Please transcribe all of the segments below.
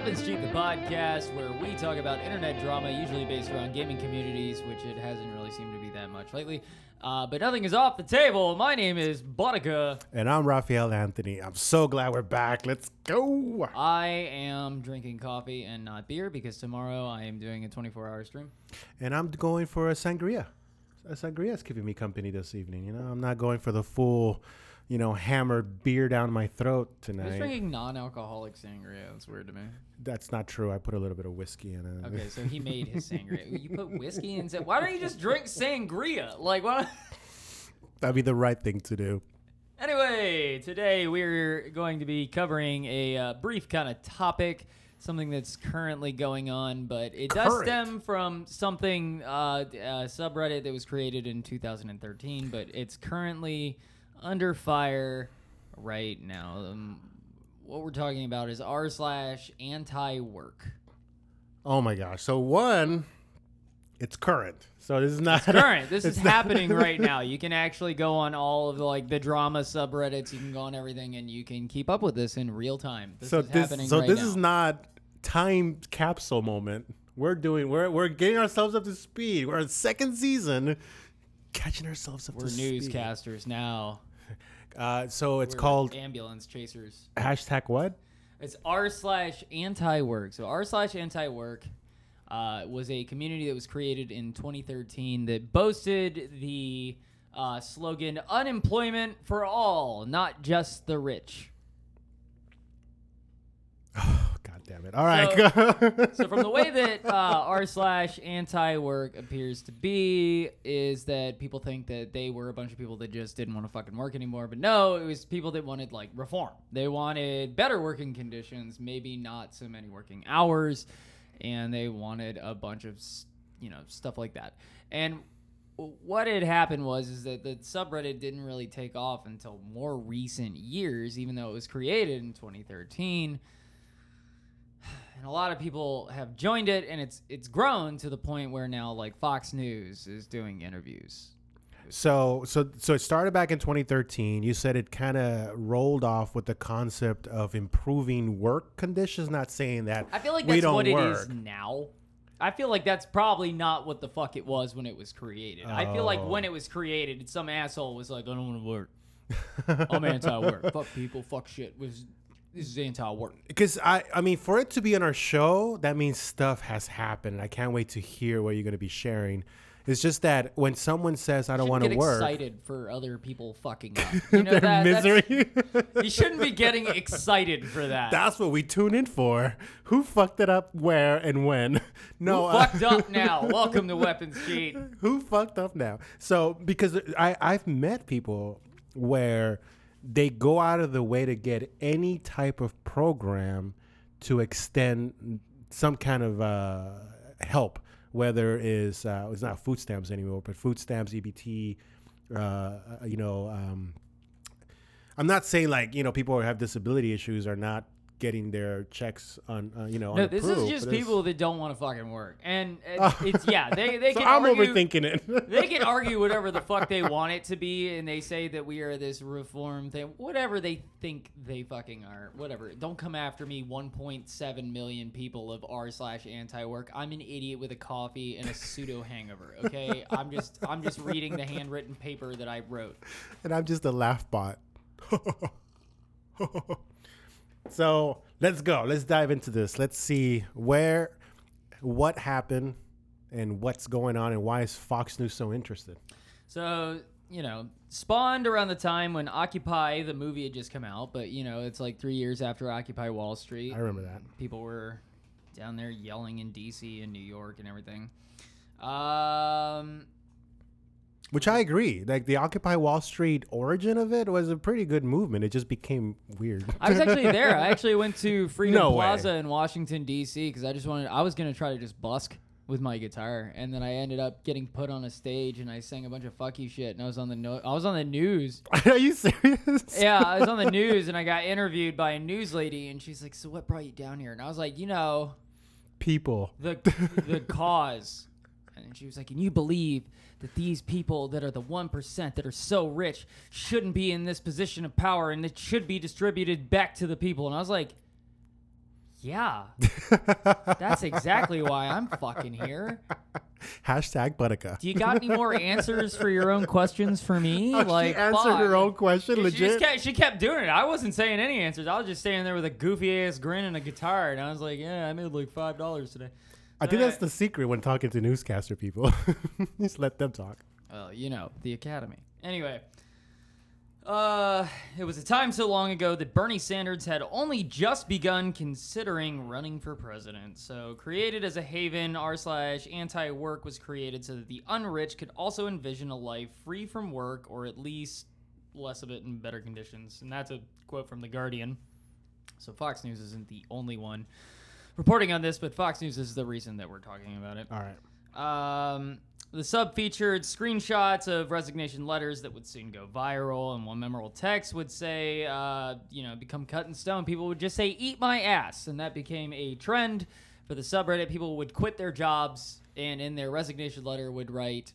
Weapons Cheat, the podcast where we talk about internet drama, usually based around gaming communities, which it hasn't really seemed to be that much lately. Uh, but nothing is off the table. My name is BuhDihKuh. And I'm Raphael Anthony. I'm so glad we're back. Let's go. I am drinking coffee and not beer because tomorrow I am doing a 24 hour stream. And I'm going for a sangria. A sangria is keeping me company this evening. You know, I'm not going for the full, you know, hammer beer down my throat tonight. tonight. drinking non alcoholic sangria. That's weird to me. That's not true. I put a little bit of whiskey in it. Okay, so he made his sangria. You put whiskey in. sa- Why don't you just drink sangria? Like, why? That'd be the right thing to do. Anyway, today we're going to be covering a uh, brief kind of topic, something that's currently going on, but it does stem from something uh, uh, subreddit that was created in 2013, but it's currently under fire right now. Um, what we're talking about is r slash anti work. Oh my gosh. So one, it's current. So this is not current. This is not- happening right now. You can actually go on all of the like the drama subreddits. You can go on everything, and you can keep up with this in real time. This so is this so right this now. is not time capsule moment. We're doing we're we're getting ourselves up to speed. We're in second season, catching ourselves up We're to speed. newscasters now. Uh, so it's We're called ambulance chasers. hashtag what? It's r slash anti work. So r slash anti work uh, was a community that was created in 2013 that boasted the uh, slogan "Unemployment for all, not just the rich." Damn it! All right. So from the way that uh, r slash anti work appears to be is that people think that they were a bunch of people that just didn't want to fucking work anymore, but no, it was people that wanted like reform. They wanted better working conditions, maybe not so many working hours, and they wanted a bunch of you know stuff like that. And what had happened was is that the subreddit didn't really take off until more recent years, even though it was created in 2013 and a lot of people have joined it and it's it's grown to the point where now like Fox News is doing interviews. so so so it started back in 2013. You said it kind of rolled off with the concept of improving work conditions. Not saying that I feel like we that's don't what work. is now. I feel like that's probably not what the fuck it was when it was created. I feel like Oh. when it was created, some asshole was like, I don't want to work. I'm anti-work. fuck people. Fuck shit. Was this is anti-work? Because I, I mean, for it to be on our show, that means stuff has happened. I can't wait to hear what you're going to be sharing. It's just that when someone says, "I don't want to work," excited for other people fucking up. You know their that, misery. You shouldn't be getting excited for that. That's what we tune in for. Who fucked it up, where, and when? No, Who uh, fucked up now? Welcome to Weapons Cheat. who fucked up now? So because I I've met people where they go out of the way to get any type of program to extend some kind of uh, help, whether it is uh, it's not food stamps anymore, but food stamps, EBT, uh, you know. Um, I'm not saying like you know people who have disability issues are not getting their checks on uh, you know. No, this approved, is just people that don't want to fucking work, and it's, it's yeah, they they So can I'm argue, overthinking it. They can argue whatever the fuck they want it to be, and they say that we are this reform thing, whatever they think they fucking are, whatever. Don't come after me, 1.7 million people of r slash anti work. I'm an idiot with a coffee and a pseudo hangover. Okay, I'm just I'm just reading the handwritten paper that I wrote. and I'm just a laugh bot. So let's go. Let's dive into this. Let's see where, what happened, and what's going on, and why is Fox News so interested? So, you know, spawned around the time when Occupy, the movie, had just come out, but, you know, it's like three years after Occupy Wall Street. I remember that. People were down there yelling in D.C. and New York and everything. Um, Which I agree. Like the Occupy Wall Street origin of it was a pretty good movement. It just became weird. I was actually there. I actually went to Freedom No way. Plaza in Washington, D.C. because I just wanted, I was going to try to just busk with my guitar. And then I ended up getting put on a stage and I sang a bunch of fucky shit. And I was on the, no- I was on the news. Are you serious? yeah, I was on the news and I got interviewed by a news lady, and she's like, "So what brought you down here?" And I was like, "You know, People. the the cause." And she was like, "And you believe that these people that are the one percent that are so rich shouldn't be in this position of power, and it should be distributed back to the people?" And I was like, Yeah, that's exactly why I'm fucking here. Hashtag Buttica. Do you got any more answers for your own questions for me? Oh, like, she answered her own question, She just legit. kept, she kept doing it. I wasn't saying any answers. I was just standing there with a goofy ass grin and a guitar, and I was like, "Yeah, I made like five dollars today." I think that's the secret when talking to newscaster people. Just let them talk. Well, you know, the Academy. Anyway, uh, it was a time so long ago that Bernie Sanders had only just begun considering running for president. So, created as a haven, r slash anti-work was created so that the unrich could also envision a life free from work, or at least less of it in better conditions. And that's a quote from the Guardian. So, Fox News isn't the only one reporting on this, but Fox News is the reason that we're talking about it. All right. Um, the sub featured screenshots of resignation letters that would soon go viral, and one memorable text would say, uh, you know, become cut in stone. People would just say, eat my ass. And that became a trend for the subreddit. People would quit their jobs and in their resignation letter would write,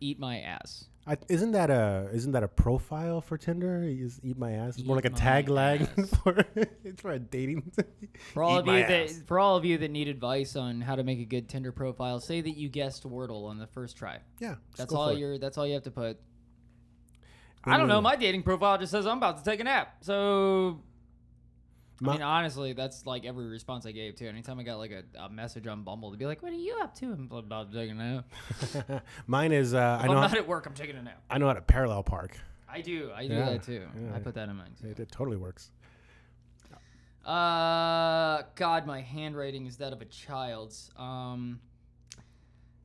eat my ass. I, isn't that a isn't that a profile for Tinder? Is eat my ass? It's more Eat like a tagline for it's for a dating. For all Eat of you that ass. for all of you that need advice on how to make a good Tinder profile, say that you guessed Wordle on the first try. yeah, That's all you're. That's all you have to put. I don't know. My dating profile just says I'm about to take a nap. So, My- I mean, honestly, that's like every response I gave to. Anytime I got like a, a message on Bumble to be like, "What are you up to?" I'm about to take a nap. Mine is uh, I I'm not how, at work. I'm taking a nap. I know how to parallel park. I do. I do Yeah, that too. yeah. I put that in mind too. It, it totally works. Uh, God, my handwriting is that of a child's. Um,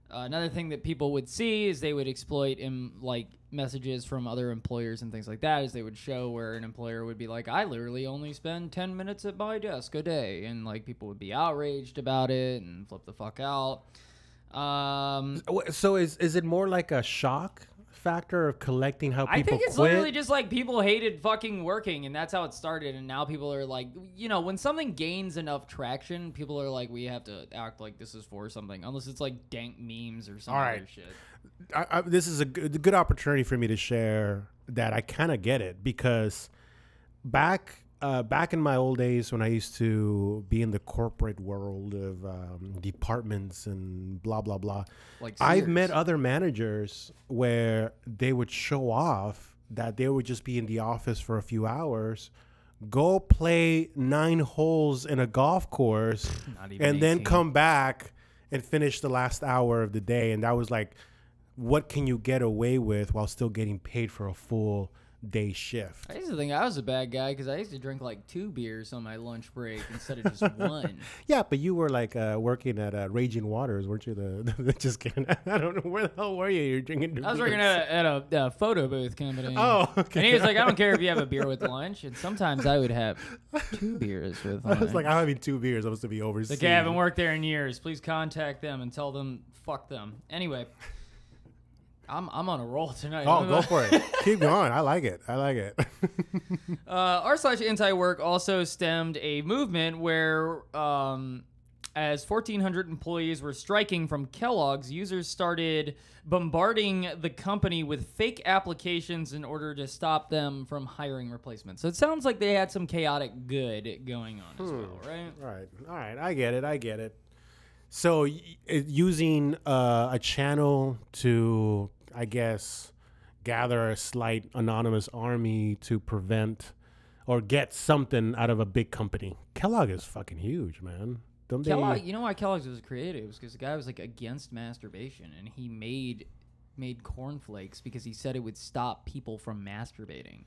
another thing that people would see is they would exploit in like messages from other employers and things like that. Is they would show where an employer would be like, "I literally only spend ten minutes at my desk a day," and like people would be outraged about it and flip the fuck out. Um, So is is it more like a shock factor of collecting how people I think it's quit? literally just like people hated fucking working, and that's how it started. And now people are like, you know, when something gains enough traction, people are like, we have to act like this is for something, unless it's like dank memes or some All other shit. I, I, this is a good, good opportunity for me to share that I kind of get it because back uh, back in my old days when I used to be in the corporate world of um, departments and blah blah blah, Like I've met other managers where they would show off that they would just be in the office for a few hours, go play nine holes in a golf course, and then come back and finish the last hour of the day. And that was like, what can you get away with while still getting paid for a full day shift? I used to think I was a bad guy because I used to drink like two beers on my lunch break instead of just one. Yeah, but you were like uh, working at uh, Raging Waters, weren't you? The, just kidding. I don't know where the hell were you? You're drinking. I was working at a, at a, uh photo booth company. Oh, okay. And he was like, I don't care if you have a beer with lunch. And sometimes I would have two beers with lunch. I was like, I'm having two beers. I'm supposed to be overseas. Like, I haven't worked there in years. Please contact them and tell them fuck them. Anyway, I'm I'm on a roll tonight. Oh, go for it. Keep going. I like it. I like it. Uh, r slash anti work also stemmed a movement where, um, as 1,400 employees were striking from Kellogg's, users started bombarding the company with fake applications in order to stop them from hiring replacements. So it sounds like they had some chaotic good going on as well, right? All right. All right. I get it. I get it. So y- using uh, a channel to, I guess, gather a slight anonymous army to prevent or get something out of a big company. Kellogg is fucking huge, man. Don't they? You know why Kellogg's was was because the guy was like against masturbation, and he made made cornflakes because he said it would stop people from masturbating.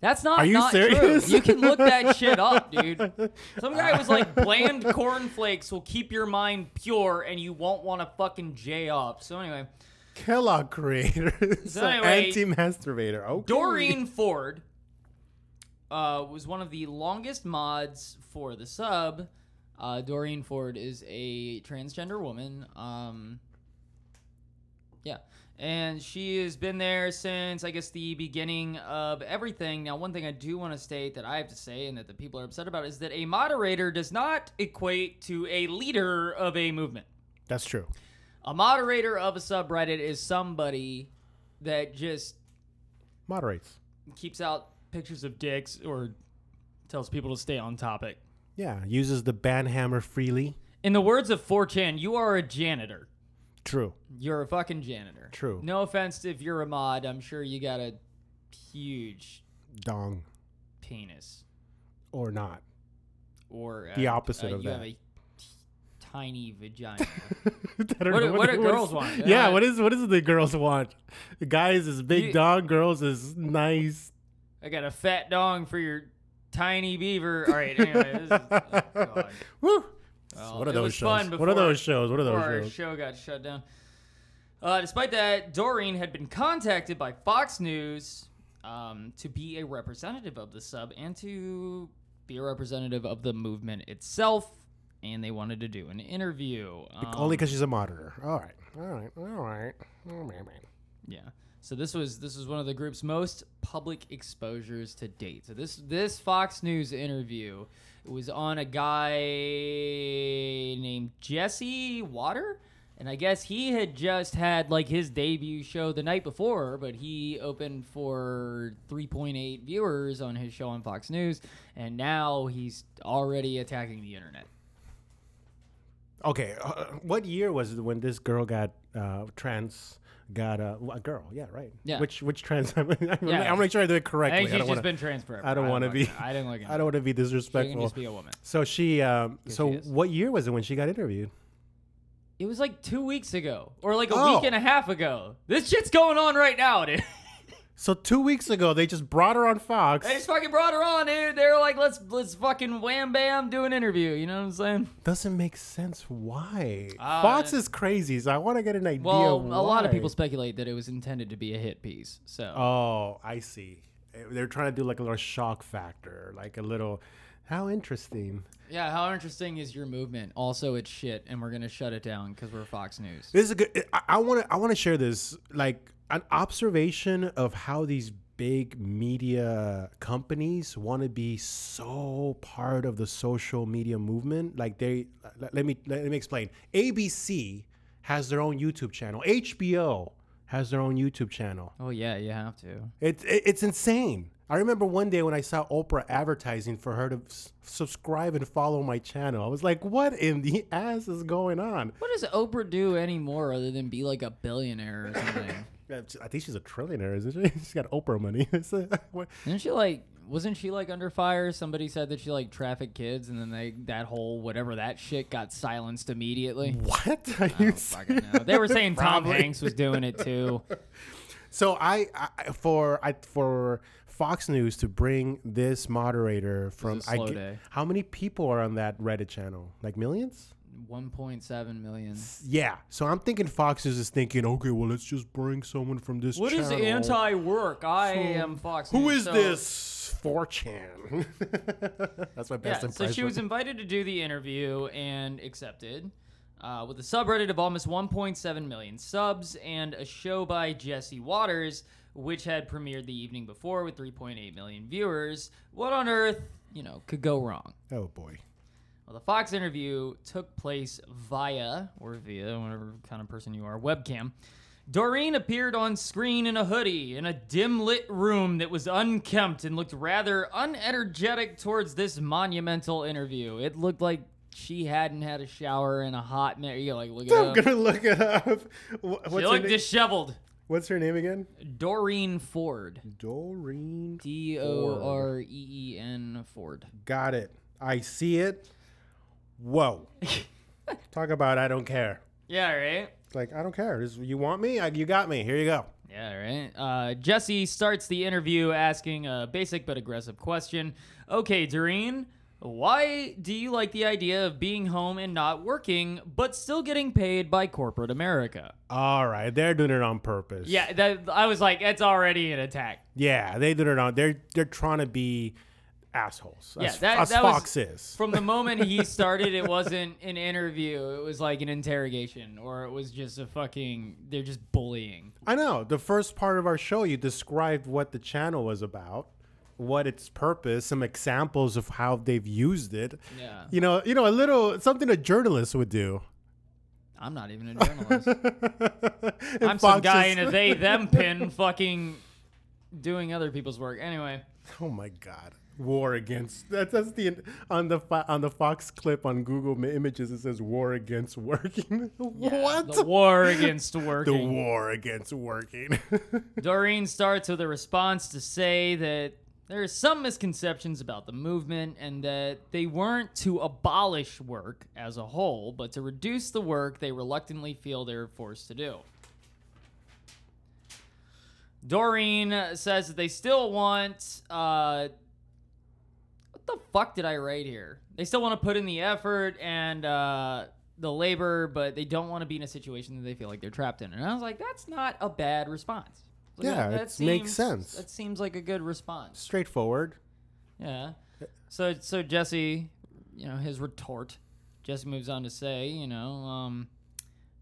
That's not. Are you not serious? True. You can look that shit up, dude. Some guy was like, "Bland cornflakes will keep your mind pure, and you won't want to fucking jay up." So anyway, Kellogg creator. So anyway, anti-masturbator. Okay. Doreen Ford uh, was one of the longest mods for the sub. Uh, Doreen Ford is a transgender woman. Um, yeah. And she has been there since, I guess, the beginning of everything. Now, one thing I do want to state that I have to say and that the people are upset about is that a moderator does not equate to a leader of a movement. That's true. A moderator of a subreddit is somebody that just Moderates. keeps out pictures of dicks or tells people to stay on topic. Yeah, uses the band hammer freely. In the words of 4chan, you are a janitor. True. You're a fucking janitor. True. No offense if you're a mod. I'm sure you got a huge Dong penis. or not. Or The uh, opposite uh, of you that. have a tiny vagina. What do- what do is- girls want? Yeah, Uh, what is what is the girls want? The guys is big You- dog, girls is nice. I got a fat dong for your tiny beaver. All right, anyway. This is, oh God. Woo! Well, what are those shows? what are those shows? What are those our shows? show got shut down. Uh, despite that, Doreen had been contacted by Fox News um, to be a representative of the sub and to be a representative of the movement itself. And they wanted to do an interview. Um, Only because she's a monitor. All right, all right, all right. Man, man. Yeah. So this was this was one of the group's most public exposures to date. So this this Fox News interview was on a guy named Jesse Watters, and I guess he had just had like his debut show the night before, but he opened for 3.8 viewers on his show on Fox News, and now he's already attacking the internet. Okay, uh, what year was it when this girl got uh, trans? Got a, a girl? Yeah, right. Yeah. Which which trans? I'm, I'm, Yeah. I'm make sure I do it I correctly. think I she's don't just want been trans forever. I don't wanna be- it. I didn't look. I don't want to be She can disrespectful. just be a woman. So she, um, so she what year was it when she got interviewed? It was like two weeks ago, or like a Oh. week and a half ago. This shit's going on right now, dude. So two weeks ago, they just brought her on Fox. they just fucking brought her on, dude. They were like, let's let's fucking wham bam do an interview. You know what I'm saying? Doesn't make sense. Why? Uh, Fox is crazy, so I want to get an idea. Well, a lot of people speculate that it was intended to be a hit piece. So Oh, I see. They're trying to do like a little shock factor, like a little. How interesting. yeah, how interesting is your movement? Also, it's shit, and we're gonna shut it down because we're Fox News. This is a good. I want to. I want to share this, like an observation of how these big media companies want to be so part of the social media movement. Like they. Let, let me let me explain. ABC has their own YouTube channel. HBO has their own YouTube channel. Oh yeah, you have to. It's it, it's insane. I remember one day when I saw Oprah advertising for her to s- subscribe and follow my channel. I was like, "What in the ass is going on?" What does Oprah do anymore other than be like a billionaire or something? I think she's a trillionaire, isn't she? She's got Oprah money. It's a- what- Isn't she like? Wasn't she like under fire? Somebody said that she like trafficked kids, and then they that whole whatever that shit got silenced immediately. what? Are I you don't fucking know. They were saying Tom Probably. Hanks was doing it too. So I, I for I for Fox News to bring this moderator from a I slow ge- day. how many people are on that Reddit channel? Like millions? 1.7 million. Yeah. So I'm thinking Fox News is thinking, okay, well let's just bring someone from this. What is channel. anti-work? I am Fox. Who News. is So- this? 4chan. That's my best Yeah, impression. so she was invited to do the interview and accepted. Uh, with a subreddit of almost 1.7 million subs and a show by Jesse Watters, which had premiered the evening before with 3.8 million viewers. What on earth, you know, could go wrong? oh boy. Well, the Fox interview took place via, or via, whatever kind of person you are, webcam. Doreen appeared on screen in a hoodie in a dim lit room that was unkempt and looked rather unenergetic towards this monumental interview. It looked like she hadn't had a shower in a hot minute. You like look it I'm up. gonna look it up. Wh- What's She her, looked na- disheveled. what's her name again? Doreen Ford. Doreen. D O R E E N Ford. Got it. I see it. Whoa. Talk about I don't care. Yeah, right? It's like I don't care. This- you want me? I, you got me. Here you go. Yeah, right. Uh, Jesse starts the interview asking a basic but aggressive question. Okay, Doreen, why do you like the idea of being home and not working, but still getting paid by corporate America? All right, they're doing it on purpose. Yeah, that I was like, it's already an attack. Yeah, they did it on. They're they're trying to be assholes. Yeah, as, that- as that was- Fox is. From the moment he started, it wasn't an interview. It was like an interrogation, or it was just a fucking. They're just bullying. I know. The first part of our show, you described what the channel was about, what its purpose, some examples of how they've used it. Yeah, You know, you know, a little something a journalist would do. I'm not even a journalist. I'm some guy is- in a they them pin, fucking doing other people's work. Anyway. Oh my god. War against that, that's the on the on the Fox clip on Google Images it says war against working. what? The war against working. The war against working. Doreen starts with a response to say that there are some misconceptions about the movement and that they weren't to abolish work as a whole, but to reduce the work they reluctantly feel they're forced to do. Doreen says that they still want. Uh, what the fuck did I write here? They still want to put in the effort and uh, the labor, but they don't want to be in a situation that they feel like they're trapped in. And I was like, that's not a bad response. Like, Yeah, that- it makes sense. That seems like a good response. Straightforward. Yeah. So so Jesse, you know, his retort. Jesse moves on to say, you know, um,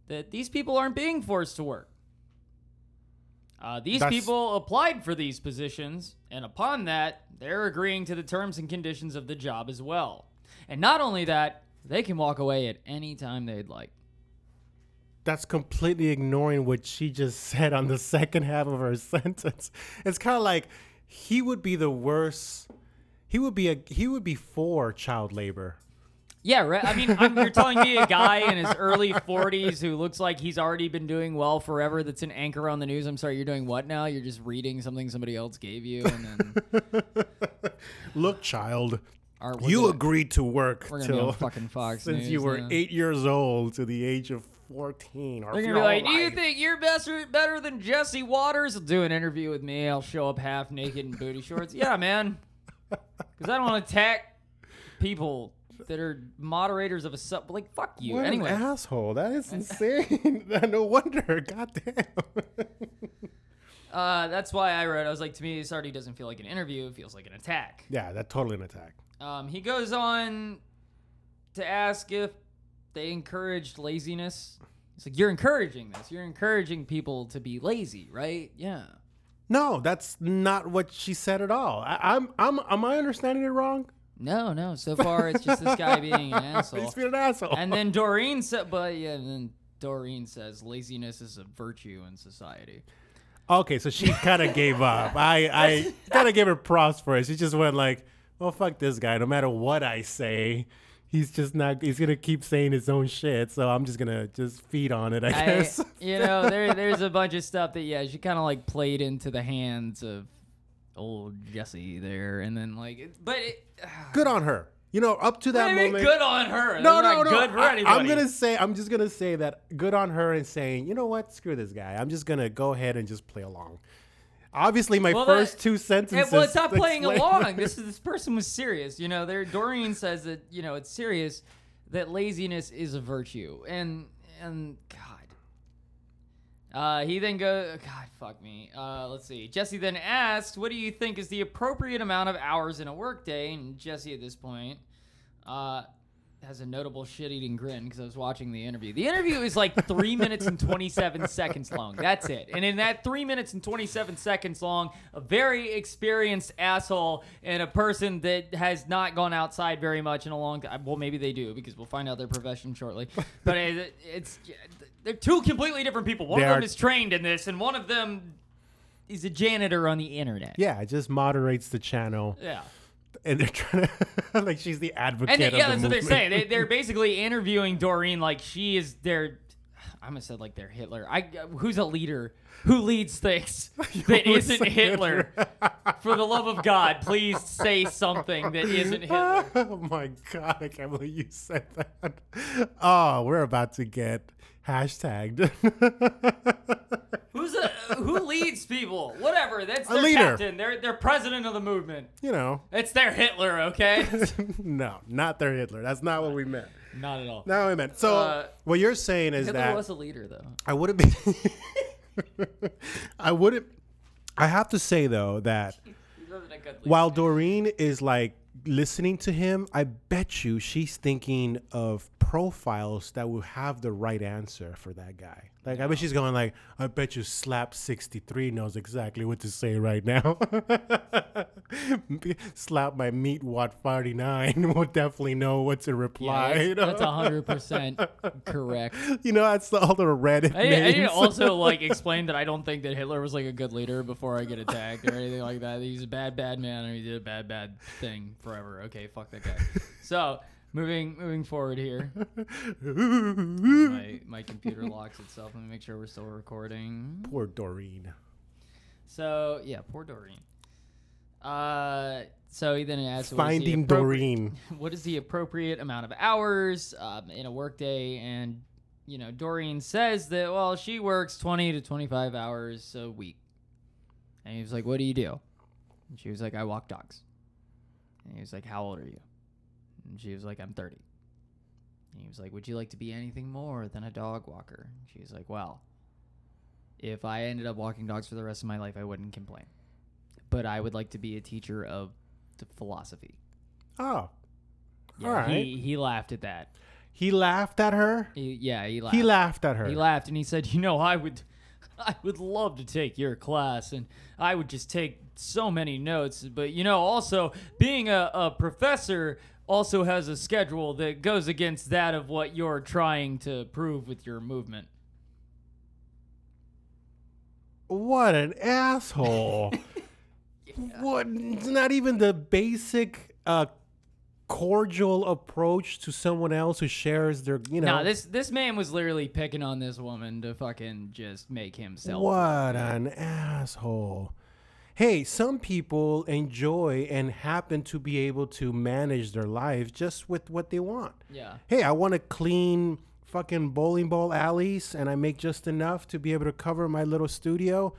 that these people aren't being forced to work. Uh, these That's- people applied for these positions, and upon that, they're agreeing to the terms and conditions of the job as well. And not only that, they can walk away at any time they'd like. That's completely ignoring what she just said on the second half of her sentence. It's kind of like he would be the worst. He would be a he would be for child labor. Yeah, right. I mean, I'm, you're telling me a guy in his early 40s who looks like he's already been doing well forever. That's an anchor on the news. I'm sorry, you're doing what now? You're just reading something somebody else gave you, and then Look, child, we're you gonna, agreed to work We're gonna be till on fucking Fox since News you were now. eight years old to the age of fourteen. Or They're gonna be like, "Do you think you're better better than Jesse Watters?" Will do an interview with me. I'll show up half naked in booty shorts. Yeah, man. Because I don't want to attack people that are moderators of a sub. Like, fuck you. What anyway, an asshole! That is insane. no wonder. Goddamn. uh, that's why I wrote. I was like, to me, this already doesn't feel like an interview. It feels like an attack. yeah, that's totally an attack. Um, he goes on to ask if they encouraged laziness. He's like, "You're encouraging this. You're encouraging people to be lazy, right? Yeah." No, that's not what she said at all. I, I'm, I'm, am I understanding it wrong? No, no. So far, it's just this guy being an asshole. He's being an asshole. And then Doreen said, but yeah, and then Doreen says laziness is a virtue in society. okay, so she kind of gave up. I, I kind of gave her props for it. She just went like, "Well, fuck this guy. No matter what I say, he's just not. He's gonna keep saying his own shit. So I'm just gonna just feed on it. I, I, guess." you know, there, there's a bunch of stuff that yeah, she kind of like played into the hands of old Jesse there, and then like, it, but it, ah. Good on her. You know, up to that moment. good on her. No, no, no. Good for I, anybody. am gonna say, I'm just gonna say that good on her and saying, you know what, screw this guy. I'm just gonna go ahead and just play along. Obviously, my Well, first that- two sentences. It, well, it's not playing along. This is this person was serious. You know, there. Doreen says that you know it's serious that laziness is a virtue, and and God. Uh, he then goes, God, fuck me. Uh, let's see. Jesse then asks, "What do you think is the appropriate amount of hours in a workday?" And Jesse, at this point, uh, has a notable shit-eating grin because I was watching the interview. The interview is like three minutes and twenty-seven seconds long. That's it. And in that three minutes and twenty-seven seconds long, a very experienced asshole and a person that has not gone outside very much in a long time. Well, maybe they do because we'll find out their profession shortly. But it, it's they're two completely different people. One They of them are- is trained in this, and one of them is a janitor on the internet. Yeah, it just moderates the channel, Yeah. and they're trying to like she's the advocate. And they, of yeah, the that's what they're movement. saying. They, they're basically interviewing Doreen like she is their. I'm gonna say like their Hitler. I uh, who's a leader who leads things that isn't Hitler. For the love of God, please say something that isn't Hitler. oh my god, I can't believe you said that. Oh, we're about to get hashtagged. Who's a who leads people? Whatever. That's their leader. captain. They're they're president of the movement. you know, It's their Hitler. Okay. no, not their Hitler. That's not what we meant. Not at all. Not what we meant. So Uh, what you're saying is Hitler that was a leader though. I wouldn't be. I wouldn't. I have to say though that He wasn't a good leader. while Doreen is like listening to him, I bet you she's thinking of profiles that will have the right answer for that guy. Like I bet she's going like, I bet you Slap sixty three knows exactly what to say right now. Slap my meat Watt forty nine will definitely know what to reply. Yeah, you know? that's hundred percent correct. You know, that's all the Reddit I, I need also like explain that I don't think that Hitler was like a good leader before I get attacked or anything like that. He's a bad, bad man, and he did a bad, bad thing forever. Okay, fuck that guy. So moving moving forward here, my my computer locks itself. Let me make sure we're still recording. Poor Doreen. So yeah, poor Doreen. Uh, so he then what the Finding appropri- Doreen. what is the appropriate amount of hours um, in a workday? And you know, Doreen says that well, she works twenty to twenty-five hours a week. And he was like, "What do you do?" And she was like, "I walk dogs." And he was like, "How old are you?" And she was like, "I'm 30." And he was like, "Would you like to be anything more than a dog walker?" And she was like, "Well, if I ended up walking dogs for the rest of my life, I wouldn't complain. But I would like to be a teacher of philosophy." Oh, Yeah, all right. He, he laughed at that. He laughed at her. He, yeah, he laughed. He laughed at her. He laughed and he said, "You know, I would, I would love to take your class, and I would just take so many notes. But you know, also being a, a professor also has a schedule that goes against that of what you're trying to prove with your movement." What an asshole. What? It's not even the basic uh, cordial approach to someone else who shares their, you know. Nah, this this man was literally picking on this woman to fucking just make himself. What an asshole. Hey, some people enjoy and happen to be able to manage their lives just with what they want. Yeah. Hey, I want to clean fucking bowling ball alleys and I make just enough to be able to cover my little studio.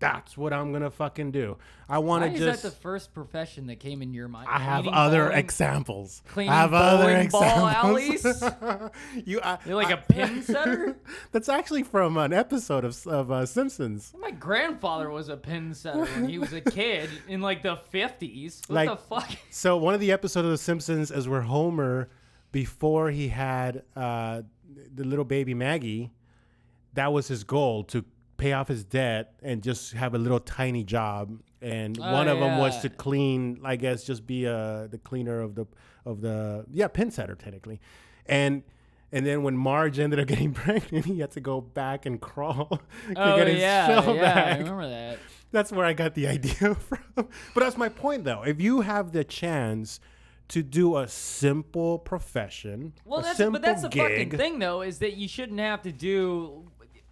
That's what I'm going to fucking do. I want to just. is that the first profession that came in your mind? I have Cleaning other bowling- examples. cleaning I have other examples. you, I, You're like I- a pin setter? That's actually from an episode of, of uh, Simpsons. My grandfather was a pin setter when he was a kid in like the 50s. What Like- the fuck? So one of the episodes of The Simpsons is where Homer, before he had uh, the little baby Maggie, that was his goal to pay off his debt and just have a little tiny job. And Oh, one of them was to clean, I guess, just be uh, the cleaner of the of the yeah pin setter technically, and. And then when Marge ended up getting pregnant, he had to go back and crawl to Oh, get his yeah. shell Yeah, I remember that. That's where I got the idea from. But that's my point, though. If you have the chance to do a simple profession, Well, that's but that's the fucking thing though is that you shouldn't have to do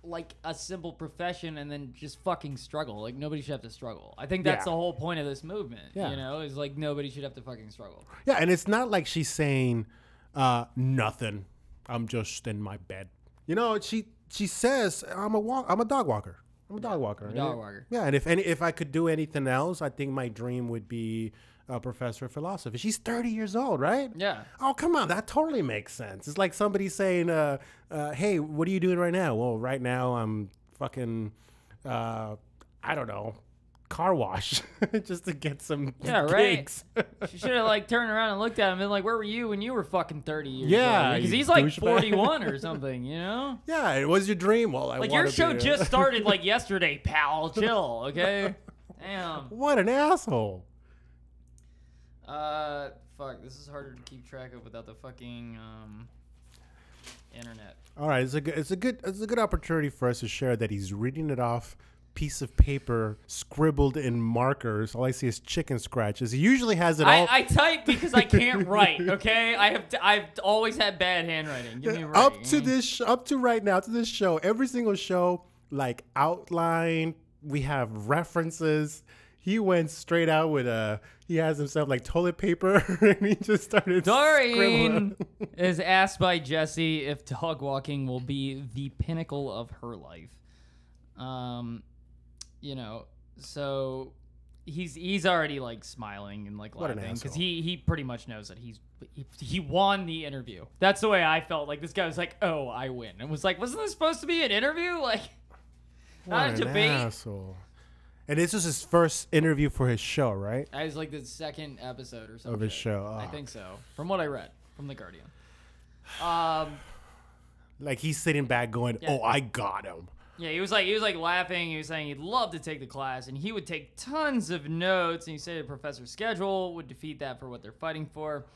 like a simple profession and then just fucking struggle. Like nobody should have to struggle. I think that's Yeah. the whole point of this movement. Yeah. You know, is like nobody should have to fucking struggle. Yeah, and it's not like she's saying uh, nothing. I'm just in my bed. You know, she she says I'm a walk. I'm a dog walker. I'm a dog walker. a dog walker. Yeah, and if any, if I could do anything else, I think my dream would be a professor of philosophy. She's 30 years old, right? Yeah. Oh, come on. That totally makes sense. It's like somebody saying, uh, uh, hey, what are you doing right now? Well, right now I'm fucking, uh, I don't know, car wash just to get some Yeah, right. She should have like turned around and looked at him and like, "Where were you when you were fucking 30 years Yeah. Because he's like 41 or something. You know. yeah, it was your dream. Well, I Like your show just started like yesterday, pal. Chill, okay? Damn. What an asshole. Uh, fuck. This is harder to keep track of without the fucking um internet. All right, it's a good, it's a good, it's a good opportunity for us to share that he's reading it off piece of paper scribbled in markers. All I see is chicken scratches. He usually has it all. I, I type because I can't write. Okay, I have I've always had bad handwriting. Give me a up to this sh- up to right now to this show every single show like outline we have references he went straight out with a he has himself like toilet paper and he just started Doreen is asked by Jesse if dog walking will be the pinnacle of her life. Um, you know, so he's he's already like smiling and like What laughing because he he pretty much knows that he's he, he won the interview. That's the way I felt. Like this guy was like, "Oh, I win," and was like, "Wasn't this supposed to be an interview?" Like, not a What debate. asshole. And this was his first interview for his show right I was like the second episode or something of his show I Oh. think so, from what I read from the Guardian. Um, Like he's sitting back going, Yeah. "Oh, I got him." yeah, he was like he was like laughing. He was saying he'd love to take the class, and he would take tons of notes. And he said the professor's schedule would defeat that for what they're fighting for.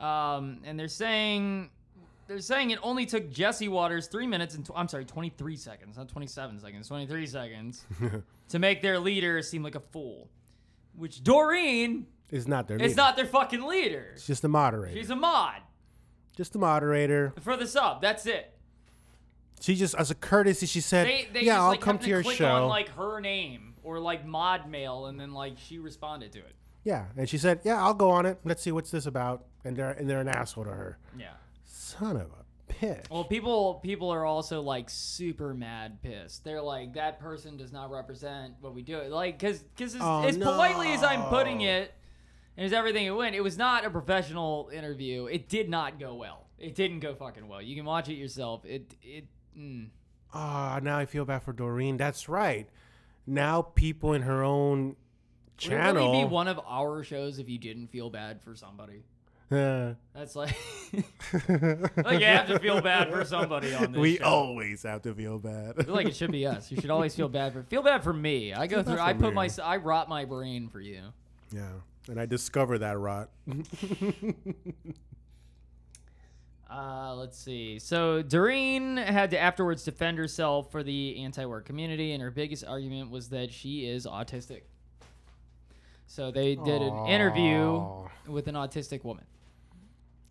Um, and they're saying they're saying it only took Jesse Watters three minutes and tw- I'm sorry, 23 seconds, not 27 seconds, 23 seconds to make their leader seem like a fool. Which Doreen It's not their. is leader. not their fucking leader. It's just a moderator. She's a mod just a moderator. for the sub. That's it. She just, as a courtesy, she said, They, they "Yeah, just I'll like come have to your click show." on like her name or like mod mail, and then like she responded to it. yeah, and she said, "Yeah, I'll go on it. Let's see what's this about." And they're and they're an asshole to her. Yeah. Son of a bitch. Well, people people are also like super mad pissed. They're like that person does not represent what we do. Like cuz cuz as, Oh, as politely as I'm putting it and as everything it went, it was not a professional interview. It did not go well. It didn't go fucking well. You can watch it yourself. It it mm. Ah, now I feel bad for Doreen. That's right. Now people in her own channel. Would it really be one of our shows if you didn't feel bad for somebody? Uh, That's like like you have to feel bad for somebody on this we show. always have to feel bad. I feel like it should be us. You should always feel bad for feel bad for me. I go through. I put me. my I rot my brain for you. yeah, and I discover that rot. Uh, let's see. So Doreen had to afterwards defend herself for the anti-work community, and her biggest argument was that she is autistic. So they did an interview with an autistic woman.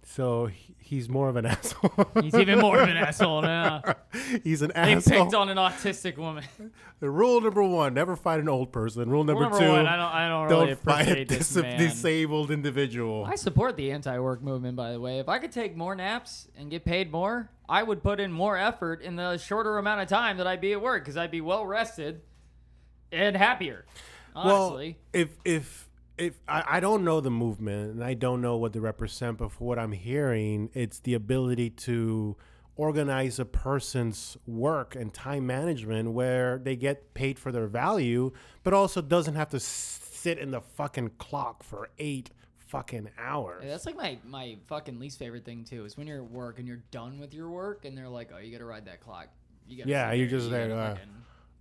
So he's more of an asshole. He's even more of an asshole now. he's an They asshole. picked on an autistic woman. Rule number one: never fight an old person. Rule number, Number two: one, I don't. I don't don't really fight a dis- disabled individual. I support the anti-work movement, by the way. If I could take more naps and get paid more, I would put in more effort in the shorter amount of time that I'd be at work because I'd be well rested and happier. Honestly, Well, if if if I, I don't know the movement and I don't know what they represent, but for what I'm hearing, it's the ability to organize a person's work and time management where they get paid for their value, but also doesn't have to sit in the fucking clock for eight fucking hours. Yeah, that's like my my fucking least favorite thing too. Is when you're at work and you're done with your work and they're like, "Oh, you got to ride that clock." You gotta Yeah, you're just there,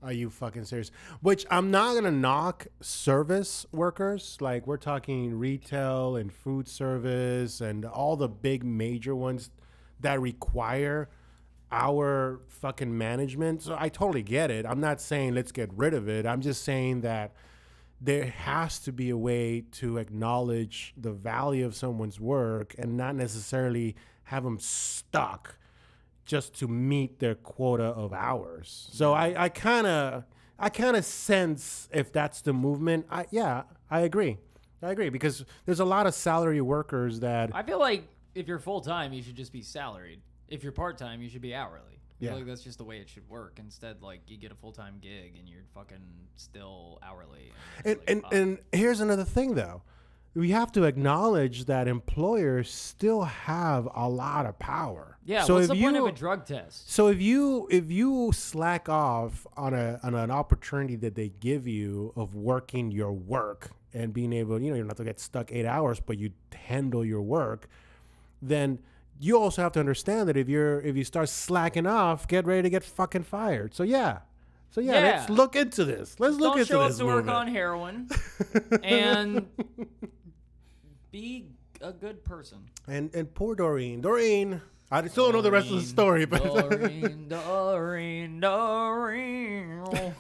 Are you fucking serious? Which I'm not gonna knock service workers. Like we're talking retail and food service and all the big major ones that require our fucking management. So I totally get it. I'm not saying let's get rid of it. I'm just saying that there has to be a way to acknowledge the value of someone's work and not necessarily have them stuck just to meet their quota of hours. So I, I kind of I kind of sense if that's the movement. I yeah, I agree. I agree because there's a lot of salary workers that I feel like if you're full time, you should just be salaried. If you're part time, you should be hourly. I Yeah. like that's just the way it should work. Instead, like you get a full time gig and you're fucking still hourly. and it's like, and, uh, and here's another thing though. We have to acknowledge that employers still have a lot of power. yeah, So what's if the point of you- a drug test? So if you if you slack off on a on an opportunity that they give you of working your work and being able, you know, you don't to get stuck eight hours, but you handle your work, then you also have to understand that if you're if you start slacking off, get ready to get fucking fired. So yeah. So yeah, let's look into this. Let's look Don't into show up this to work on heroin and be a good person. and and poor Doreen. Doreen. I still don't know the rest of the story, but Doreen, Doreen, Doreen.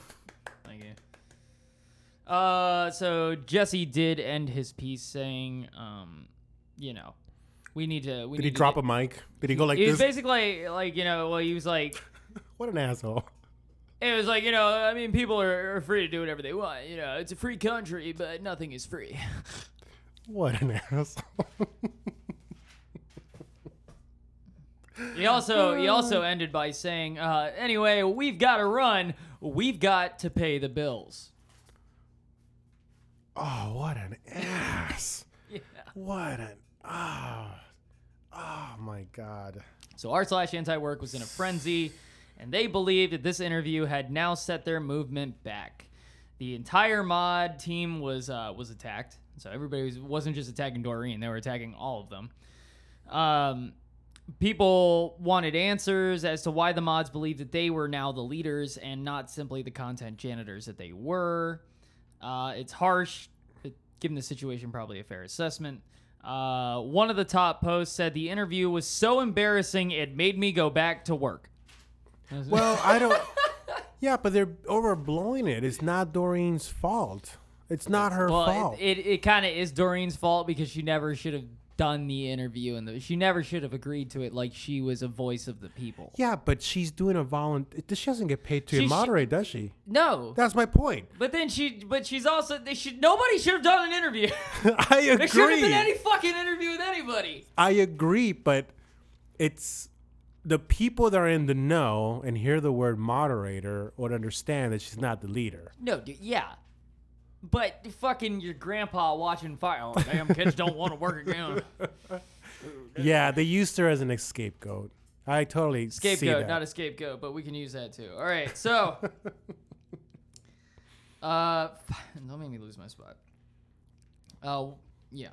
Thank you. Uh, so Jesse did end his piece saying, um, you know, we need to. We did need he to drop get- a mic? Did he go like this? He was this? basically like, you know, well, he was like, What an asshole. it was like, you know, I mean, people are, are free to do whatever they want. You know, it's a free country, but nothing is free. What an asshole. He also he also ended by saying, uh, "Anyway, we've got to run. We've got to pay the bills." Oh, what an ass. Yeah. What an oh, oh my god. So r slash anti work was in a frenzy, and they believed that this interview had now set their movement back. The entire mod team was uh, was attacked. So everybody was, wasn't just attacking Doreen; they were attacking all of them. Um, people wanted answers as to why the mods believed that they were now the leaders and not simply the content janitors that they were. Uh, it's harsh, but given the situation, probably a fair assessment. Uh, one of the top posts said the interview was so embarrassing it made me go back to work. Well, I don't. Yeah, but they're overblowing it. It's not Doreen's fault. It's not her well, fault. it, it, it kind of is Doreen's fault because she never should have done the interview and the, she never should have agreed to it like she was a voice of the people. yeah, but she's doing a volunteer. She doesn't get paid to She- she- moderate, does she? No, That's my point. But then she, but she's also they should nobody should have done an interview. I agree. there shouldn't have been any fucking interview with anybody. I agree, but it's the people that are in the know and hear the word moderator would understand that she's not the leader. No, dude, yeah. But fucking your grandpa watching fire. Oh, damn, kids don't want to work again. Yeah, they used her as an scapegoat. I totally see Scapegoat, not a scapegoat, but we can use that too. All right, so. uh, don't make me lose my spot. Uh, yeah.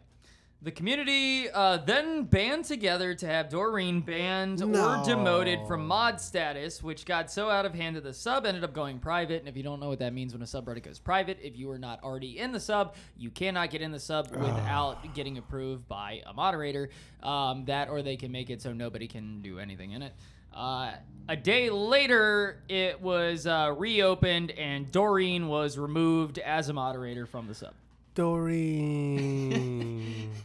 The community uh, then band together to have Doreen banned or demoted from mod status, which got so out of hand that the sub ended up going private. And if you don't know what that means when a subreddit goes private, if you are not already in the sub, you cannot get in the sub without getting approved by a moderator. Um, that or they can make it so nobody can do anything in it. Uh, a day later, it was uh, reopened and Doreen was removed as a moderator from the sub. Doreen.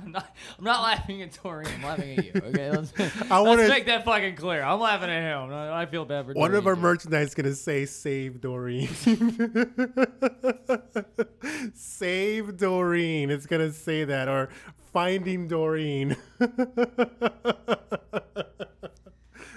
I'm not, I'm not laughing at Tori. I'm laughing at you. Okay, let's, I wanna- let's make that fucking clear. I'm laughing at him. I I feel bad for One of our Doreen, merchandise is gonna say "Save Doreen." Save Doreen. It's gonna say that or Finding Doreen.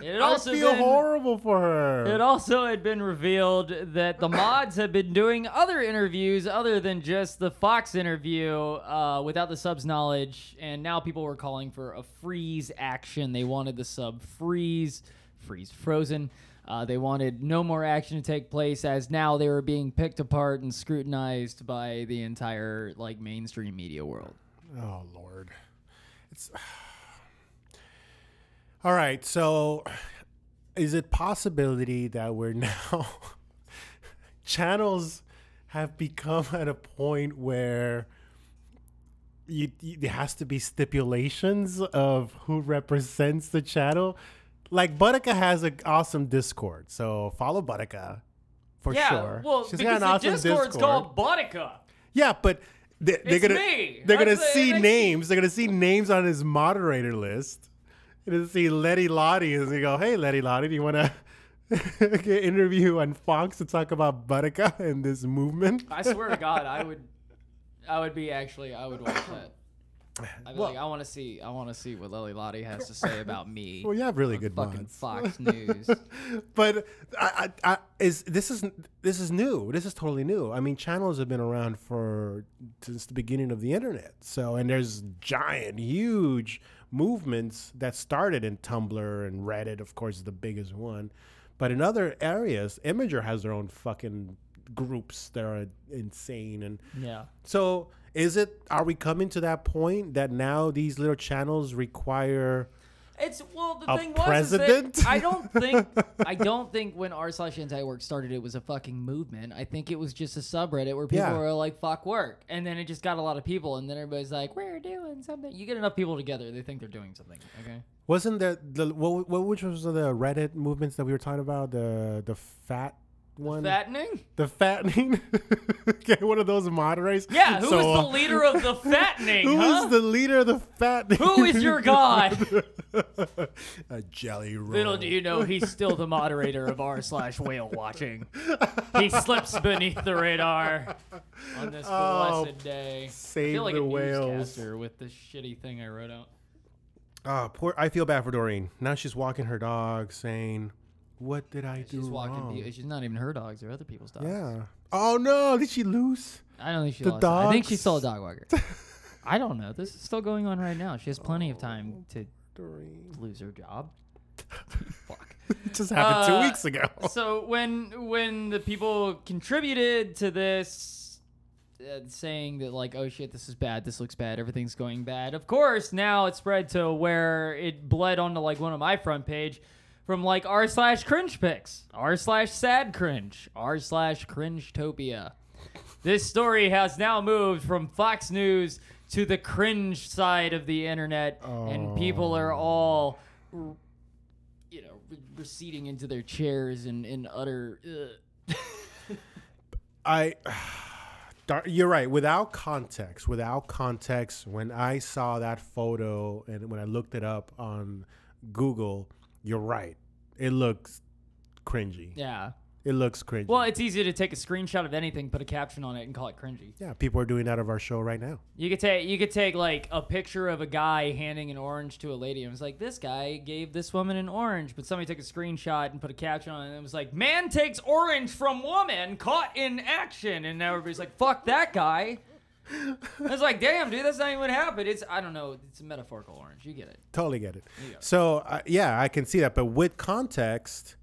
It I also feel been, horrible for her. It also had been revealed that the mods had been doing other interviews other than just the Fox interview uh, without the sub's knowledge, and now people were calling for a freeze action. They wanted the sub freeze, freeze frozen. Uh, they wanted no more action to take place as now they were being picked apart and scrutinized by the entire like mainstream media world. Oh Lord, it's all right. So, is it possibility that we're now channels have become at a point where you, you, there has to be stipulations of who represents the channel? Like BuhDihKuh has an awesome Discord, so follow BuhDihKuh for yeah, sure. well, She's because got an the awesome Discord's Discord. called BuhDihKuh. Yeah, but they, they're It's gonna me. they're gonna That's- it see makes- names. They're gonna see names on his moderator list. Gonna see Letty Lottie, and they go, "Hey, Letty Lottie, do you want to get interview on Fox to talk about BuhDihKuh and this movement?" I swear to God, I would, I would be actually, I would watch that. I'd be Well- like, I want to see, I want to see what Lily Lottie has to say about me. Well, you have really good fucking mods. Fox News. but I, I, I, is this is this is new. This is totally new. I mean, channels have been around for since the beginning of the internet. So, and there's giant, huge movements that started in Tumblr and Reddit. Of course, is the biggest one. But in other areas, Imgur has their own fucking groups that are insane and yeah. so is it are we coming to that point that now these little channels require It's well, the A thing was president? Is that I don't think I don't think when r slash anti work started, it was a fucking movement. I think it was just a subreddit where people Yeah. were like "fuck work," and then it just got a lot of people, and then everybody's like, "We're doing something." You get enough people together, they think they're doing something. Okay. Wasn't there the what, what which was the Reddit movements that we were talking about the the fat one Fattening? the fattening okay one of those moderators Yeah. Who So, is uh, the leader of the fattening? who huh? is the leader of the fattening Who is your god? a jelly roll Little do you know, he's still the moderator of r slash whale watching. He slips beneath the radar on this Oh, blessed day. I save feel like the a whales. with this shitty thing I wrote out. oh poor I feel bad for Doreen now she's walking her dog saying what did I do She's walking. wrong She's not even her dogs; they're other people's dogs. yeah oh no did she lose I don't think she The lost. it. I think she stole a dog walker. I don't know. This is still going on right now. She has plenty of time to lose her job. Fuck. it just happened two Uh, weeks ago so when when the people contributed to this uh, saying that like, oh shit, this is bad, this looks bad, everything's going bad. Of course, now it spread to where it bled onto like one of my front page from like r slash cringe pics, r slash sad cringe, r slash cringe topia. This story has now moved from Fox News to the cringe side of the internet, and people are oh. all, you know, receding into their chairs in, in utter. I you're right. Without context, without context, when I saw that photo and when I looked it up on Google, you're right. It looks cringy. yeah. It looks cringy. Well, it's easy to take a screenshot of anything, put a caption on it, and call it cringy. yeah, people are doing that of our show right now. You could take you could take like a picture of a guy handing an orange to a lady, and it was like this guy gave this woman an orange, but somebody took a screenshot and put a caption on it, and it was like man takes orange from woman caught in action, and now everybody's like fuck that guy. It's like damn dude, that's not even what happened. It's I don't know, it's a metaphorical orange. You get it. Totally get it. So uh, yeah, I can see that, but with context,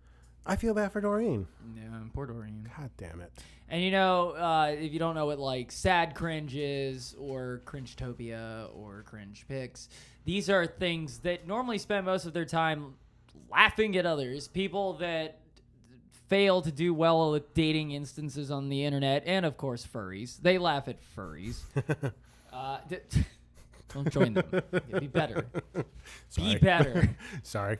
I feel bad for Doreen. Yeah, poor Dorian. God damn it. And you know, uh, if you don't know what like sad cringe is, or cringetopia, or cringe pics, these are things that normally spend most of their time laughing at others. People that fail to do well with dating instances on the internet, and of course furries. They laugh at furries. uh, d- don't join them. Be better. Sorry. Be better. Sorry.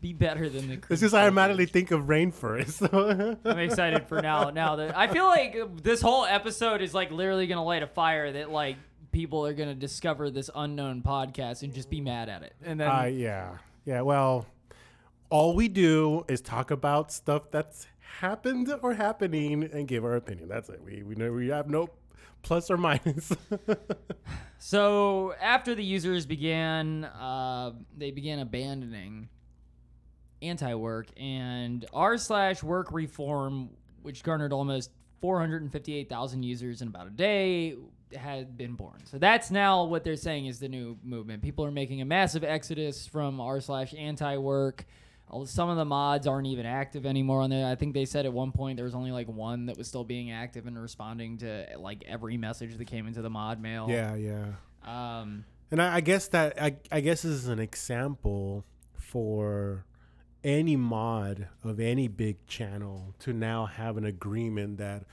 Be better than the. it's just I automatically think of rainforest. I'm excited for now. Now that I feel like this whole episode is like literally gonna light a fire that like people are gonna discover this unknown podcast and just be mad at it. And then Uh, yeah. Yeah. Well, all we do is talk about stuff that's happened or happening and give our opinion. That's it. We we know we have no plus or minus. so after the users began, uh, they began abandoning anti-work and r slash work reform, which garnered almost 458,000 users in about a day, had been born. So that's now what they're saying is the new movement. People are making a massive exodus from r slash anti-work. Al- Some of the mods aren't even active anymore on there. I think they said at one point there was only like one that was still being active and responding to like every message that came into the mod mail. yeah. Yeah. Um, And I, I guess that I, I guess this is an example for any mod of any big channel to now have an agreement that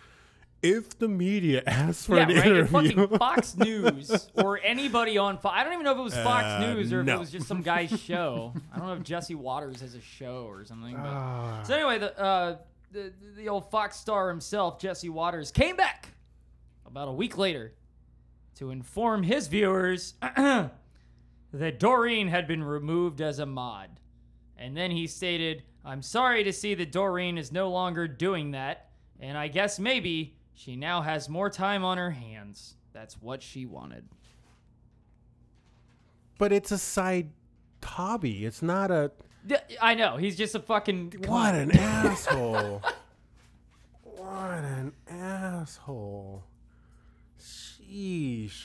if the media asks for yeah, an right. Interview, fucking Fox News or anybody on Fox. I don't even know if it was Fox Uh, News or if it was just some guy's show. I don't know if Jesse Watters has a show or something. But. Ah. So anyway, the, uh, the the old Fox star himself, Jesse Watters, came back about a week later to inform his viewers that Doreen had been removed as a mod. And then he stated, "I'm sorry to see that Doreen is no longer doing that, and I guess maybe she now has more time on her hands. That's what she wanted." but it's a side hobby. It's not a. I know he's just a fucking what an asshole. What an asshole. Sheesh.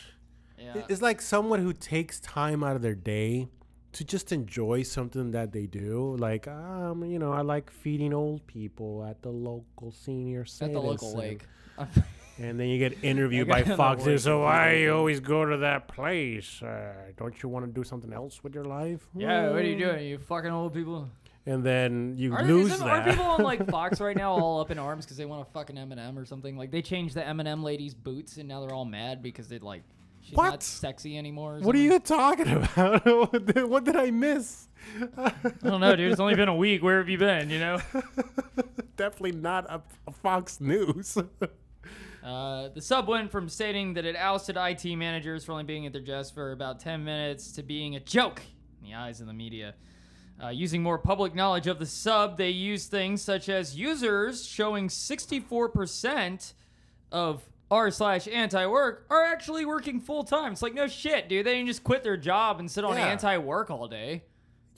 Yeah. It's like someone who takes time out of their day to just enjoy something that they do. Like, um, you know, I like feeding old people at the local senior center. at the local lake. And then you get interviewed by Fox. word So why you. you always go to that place? Uh, don't you want to do something else with your life? yeah, what are you doing? You fucking old people. And then you Are, lose isn't- that. are people on like Fox right now all up in arms because they want a fucking M&M or something? Like they changed the M&M lady's boots and now they're all mad because they like she's What? not sexy anymore. what are you talking about? what, did, what did I miss? I don't know, dude. It's only been a week. Where have you been? You know. Definitely not a, a Fox News. Uh, the sub went from stating that it ousted IT managers for only being at their desk for about 10 minutes to being a joke in the eyes of the media. Uh, using more public knowledge of the sub, they used things such as users showing 64% of r slash anti work are actually working full time. It's like no shit, dude. They didn't just quit their job and sit on Yeah. anti work all day.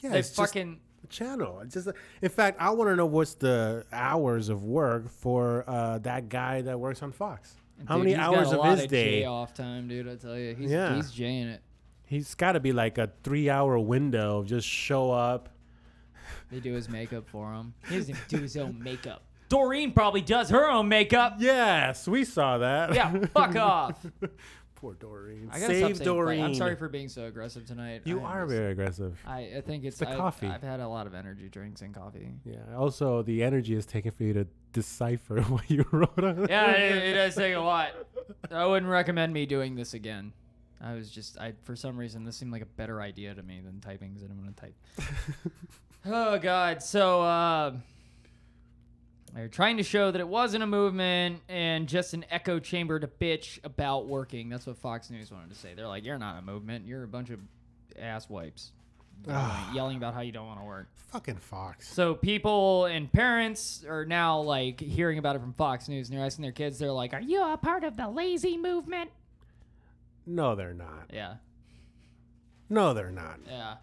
yeah, They fucking a channel. It's just, in fact, I want to know what's the hours of work for uh, that guy that works on Fox. How Dude, many he's got hours a of lot his day? J off time, dude. I tell you, he's Yeah. he's jaying it. He's got to be like a three-hour window. of Just show up. They do his makeup for him. He doesn't do his own makeup. Doreen probably does her own makeup. Yes, we saw that. Yeah, fuck off. Poor Doreen. I gotta Save stop saying Doreen. fuck. I'm sorry for being so aggressive tonight. You I are very aggressive. I, I think it's the I- coffee. I've had a lot of energy drinks and coffee. Yeah. Also, the energy is taken for you to decipher what you wrote on. Yeah, it, it does take a lot. I wouldn't recommend me doing this again. I was just, I for some reason this seemed like a better idea to me than typing because I didn't want to type. oh God! So uh, they're trying to show that it wasn't a movement and just an echo chamber to bitch about working. That's what Fox News wanted to say. They're like, you're not a movement. You're a bunch of ass wipes. Yelling, yelling about how you don't want to work. Fucking Fox. So people and parents are now like hearing about it from Fox News, and they're asking their kids. They're like, "Are you a part of the lazy movement?" No, they're not. Yeah, No, they're not. yeah.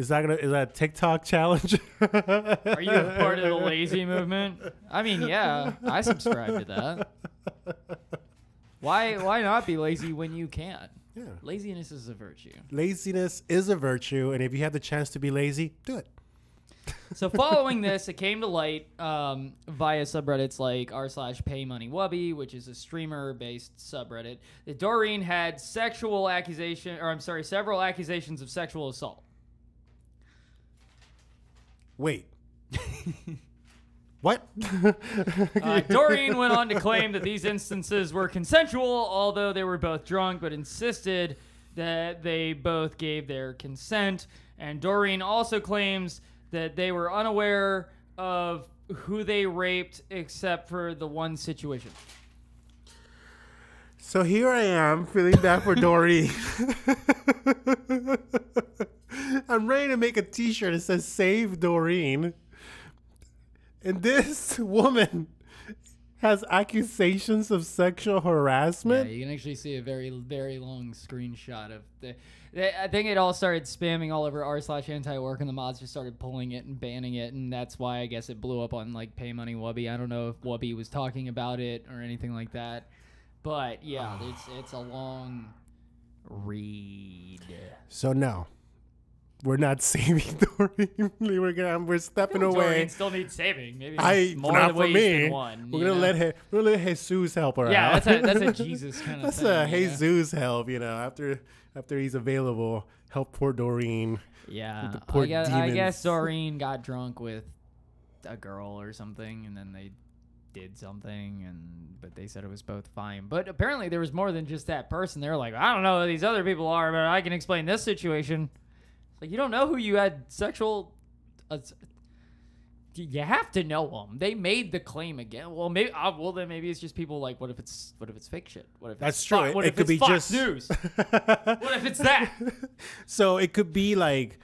Is that gonna? Is that a TikTok challenge? Are you a part of the lazy movement? I mean, yeah, I subscribe to that. Why? Why not be lazy when you can? Yeah. Laziness is a virtue. Laziness is a virtue, and if you have the chance to be lazy, do it. So following this, it came to light um, via subreddits like r slash pay money wubby, which is a streamer based subreddit, that Doreen had sexual accusation, or I'm sorry, several accusations of sexual assault. Wait. what? Uh, Doreen went on to claim that these instances were consensual, although they were both drunk, but insisted that they both gave their consent. And Doreen also claims that they were unaware of who they raped except for the one situation. So here I am feeling bad for Dory. I'm ready to make a t-shirt that says save Doreen. And this woman has accusations of sexual harassment. Yeah, you can actually see a very, very long screenshot of the. I think it all started spamming all over r slash anti work, and the mods just started pulling it and banning it, and that's why I guess it blew up on like Pay Money Wubby. I don't know if Wubby was talking about it or anything like that, but yeah, it's it's a long read. So no. We're not saving Doreen. We're gonna we're stepping away. Doreen still needs saving. Maybe I more not for me. one. we're gonna know? let we're gonna let Jesus help her Yeah, out. that's a that's a Jesus kind of That's thing. a you know? Jesus help, you know. After after he's available, help poor Doreen. Yeah, the poor I guess, I guess Doreen got drunk with a girl or something, and then they did something, and but they said it was both fine. But apparently there was more than just that person. They were like, I don't know who these other people are, but I can explain this situation. Like you don't know who you had sexual. Uh, you have to know them. They made the claim again. Well, maybe. Uh, well, then maybe it's just people like, what if it's what if it's fake shit? What if That's it's true. Fox- what it if could it's be Fox just News? What if it's that? so it could be like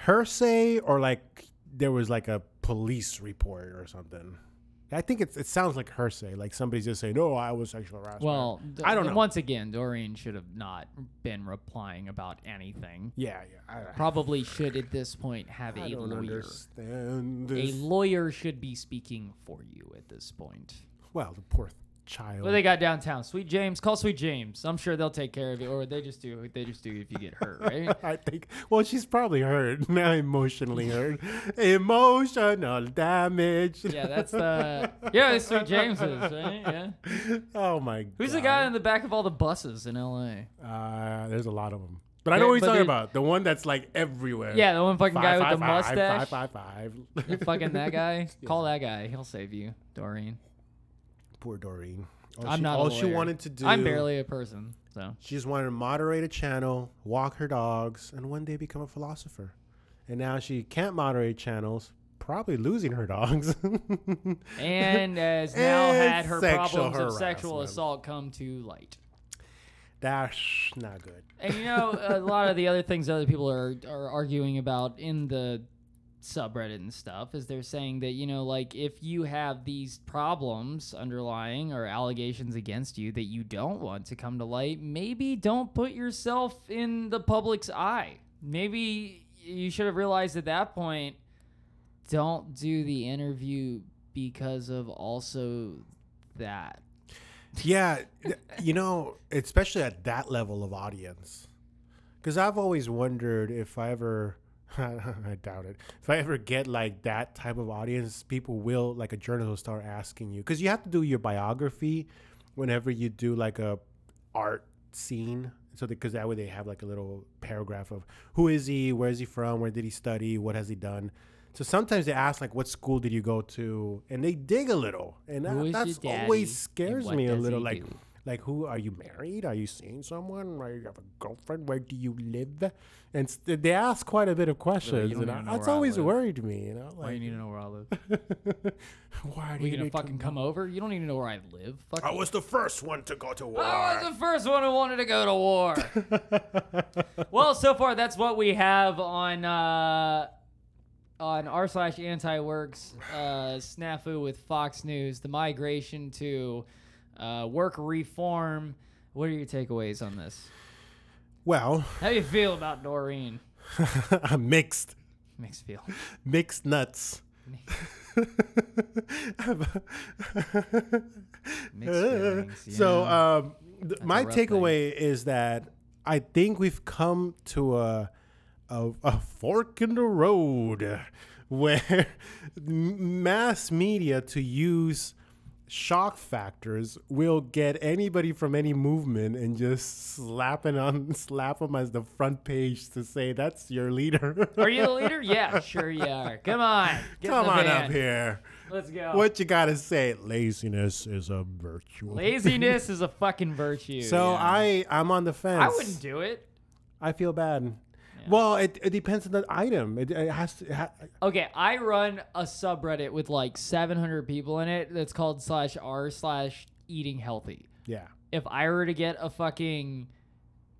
her say or like there was like a police report or something. I think it's, it sounds like her say, like somebody's just saying, "No, I was sexual harassment." Well, I don't know. Once again, Doreen should have not been replying about anything. yeah, yeah. I, Probably should at this point have I a don't lawyer. understand A lawyer should be speaking for you at this point. well, the poor child. What they got downtown? Sweet James, call Sweet James. I'm sure they'll take care of you, or they just do. They just do if you get hurt, right? I think. Well, she's probably hurt now, emotionally hurt. Emotional damage. yeah, that's the yeah. That's Sweet James is right. Yeah. Oh my. Who's God. the guy in the back of all the buses in L.A.? Uh, there's a lot of them. But I know what he's but talking about. The one that's like everywhere. Yeah, the one fucking guy with the Five, five, five, mustache. Five, five, fucking that guy. Call that guy. He'll save you, Doreen. Poor Doreen. All I'm she, not. All she wanted to do. I'm barely a person, so She just wanted to moderate a channel, walk her dogs, and one day become a philosopher. And now she can't moderate channels, probably losing her dogs. and has now And had her problems of sexual assault come to light. That's not good. And you know, a lot of the other things other people are are arguing about in the subreddit and stuff is they're saying that you know like if you have these problems underlying or allegations against you that you don't want to come to light maybe don't put yourself in the public's eye maybe you should have realized at that point don't do the interview because of also that Yeah, you know, especially at that level of audience. Because I've always wondered if I ever I doubt it. If I ever get like that type of audience, people will like a journalist will start asking you because you have to do your biography whenever you do like a art scene. So because that way they have like a little paragraph of who is he, where is he from, where did he study, what has he done. So sometimes they ask like, what school did you go to, and they dig a little, and that, that's always scares me a little. Like, do? Like who are you married? Are you seeing someone? Are you have a girlfriend? Where do you live? And st- they ask quite a bit of questions, and I, that's always worried me. You know, Why you need to know where I live? why do you gonna need to fucking come over? You don't even know where I live. Fuck I was the first one to go to war. I was the first one who wanted to go to war. well, so far that's what we have on uh, on r slash anti works uh, snafu with Fox News. The migration to uh, work reform. What are your takeaways on this? well, How do you feel about Doreen? I'm mixed, Mixed feel. mixed nuts. Mixed feelings. So, um, th- my takeaway is that I think we've come to a, a a fork in the road where mass media to use shock factors will get anybody from any movement and just slap it on slap them as the front page to say that's your leader. are you the leader? Yeah, sure you are. Come on. Come on van. up here. Let's go. What you gotta say? Laziness is a virtue. Laziness is a fucking virtue. So yeah. I I'm on the fence. I wouldn't do it. I feel bad. Well, it, it depends on the item. It, it has to. It ha- Okay, I run a subreddit with like 700 people in it that's called slash r slash eating healthy. yeah. If I were to get a fucking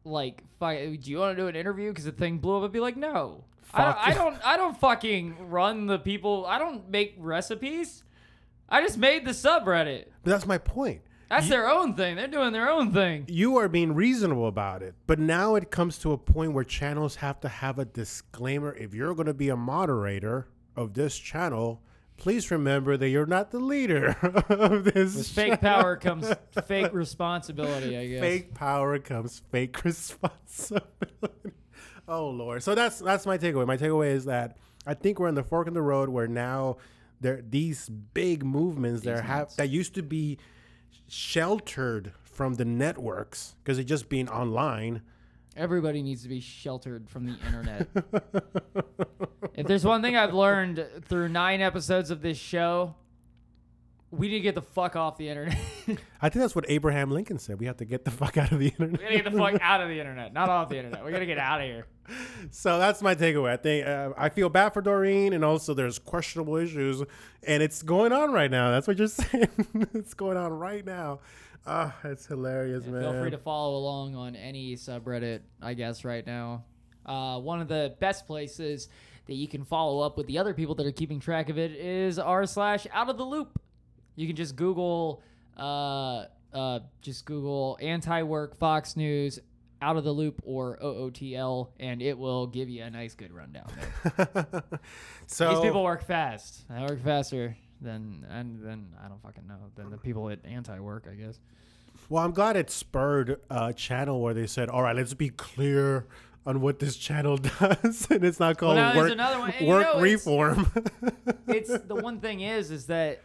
like, fuck, do you want to do an interview? Because the thing blew up, I'd be like, no. I don't, I don't. I don't fucking run the people. I don't make recipes. I just made the subreddit. But that's my point. That's their own thing. They're doing their own thing. You are being reasonable about it, but now it comes to a point where channels have to have a disclaimer. If you're going to be a moderator of this channel, please remember that you're not the leader of this. With fake power comes fake responsibility. I guess. fake power comes fake responsibility. oh lord. So that's that's my takeaway. My takeaway is that I think we're in the fork in the road where now there these big movements that have that used to be sheltered from the networks because it just being online. Everybody needs to be sheltered from the internet. if there's one thing I've learned through nine episodes of this show, we need to get the fuck off the internet. I think that's what Abraham Lincoln said. We have to get the fuck out of the internet. We gotta get the fuck out of the internet, not off the internet. We gotta get out of here. So that's my takeaway. I think uh, I feel bad for Doreen, and also there's questionable issues, and it's going on right now. That's what you're saying. it's going on right now. Ah, it's hilarious, Yeah, man. Feel free to follow along on any subreddit, I guess, right now. Uh, one of the best places that you can follow up with the other people that are keeping track of it is r slash out of the loop. You can just Google, uh, uh, just Google anti-work Fox News out of the loop or OOTL, and it will give you a nice good rundown. So These people work fast. I work faster than and then I don't fucking know than the people at anti-work, I guess. well, I'm glad it spurred a channel where they said, "All right, let's be clear." On what this channel does, and it's not called there's work, and you work know, it's- reform. it's the one thing is is that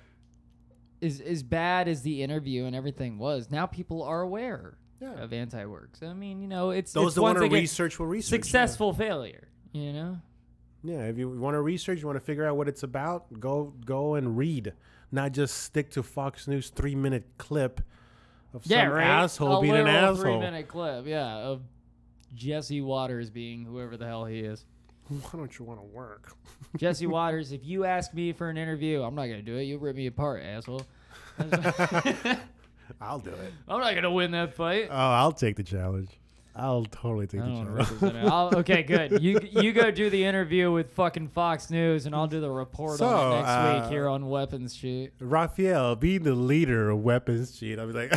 is as bad as the interview and everything was. Now people are aware Yeah. of anti-work. So I mean, you know, it's Those it's that want to research will research. yeah. successful failure. You know, Yeah, if you want to research, you want to figure out what it's about, go go and read, not just stick to Fox News three minute clip of yeah, some right. asshole a being an asshole. three-minute clip, yeah, of Jesse Watters being whoever the hell he is. Why don't you want to work? Jesse Watters, if you ask me for an interview, I'm not gonna do it. You'll rip me apart, asshole. I'll do it. I'm not gonna win that fight. Oh, I'll take the challenge. I'll totally take I the to challenge. I'll, okay, good. You you go do the interview with fucking Fox News, and I'll do the report So, on it next uh, week here on Weapons Cheat. Raphael, being the leader of Weapons Cheat, I'll be like,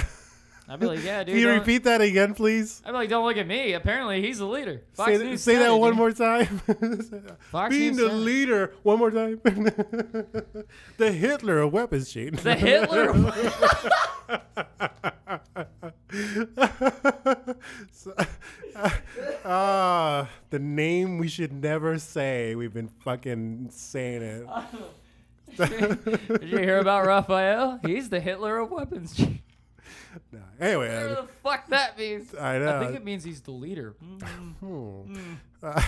I'd be like, yeah, dude. can you don't- repeat that again, please? I'd be like, don't look at me. Apparently, he's the leader. Fox Say, News say that one dude. more time. Fox being News the leader, one more time. the Hitler of Weapons Cheat. The Hitler. So- Ah, the name we should never say we've been fucking saying it. Did you hear about Raphael? He's the Hitler of weapons. No. Anyway, Whatever uh, the fuck that means. I know. I think it means he's the leader. Mm. hmm. Uh,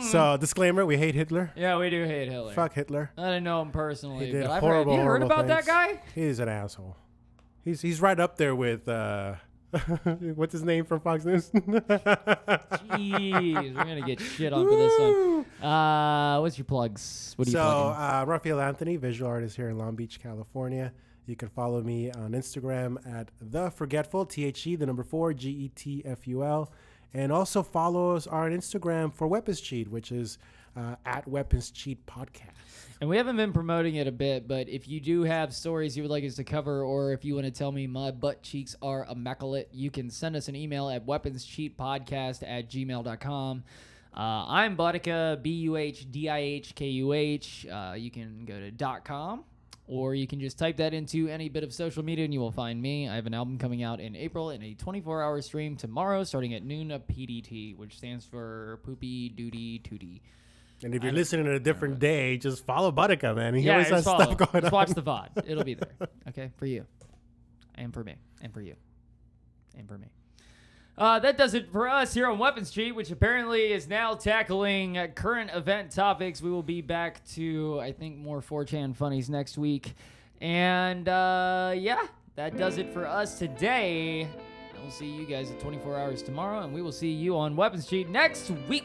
so disclaimer: we hate Hitler. Yeah, we do hate Hitler. Fuck Hitler. I didn't know him personally, He did but I've heard, horrible, have you heard horrible about that guy? He's an asshole. He's he's right up there with uh, what's his name from Fox News? Jeez, we're gonna get shit on for this one. Uh, what's your plugs? What are you so plugging? uh, Raphael Anthony, visual artist here in Long Beach, California. You can follow me on Instagram at the Forgetful, T H E, the number four, G E T F U L, and also follow us on Instagram for Weapons Cheat, which is uh, at Weapons Cheat Podcast. And we haven't been promoting it a bit, but if you do have stories you would like us to cover, or if you want to tell me my butt cheeks are immaculate, you can send us an email at weaponscheatpodcast at gmail.com. Uh, I'm BuhDihKuh, B U H D I H K U H. Uh, you can go to dot .com, or you can just type that into any bit of social media and you will find me. I have an album coming out in April in a 24 hour stream tomorrow starting at noon of PDT, which stands for Poopy Duty Tootie. And if you're listening on a different day, just follow Buttercup, man. He Yeah, always has follow. stuff going just on. watch the VOD. It'll be there. Okay, for you. And for me. And for you. And for me. Uh, that does it for us here on Weapons Cheat, which apparently is now tackling uh, current event topics. We will be back to, I think, more 4chan funnies next week. And uh, yeah, that does it for us today. We'll see you guys at 24 hours tomorrow, and we will see you on Weapons Cheat next week.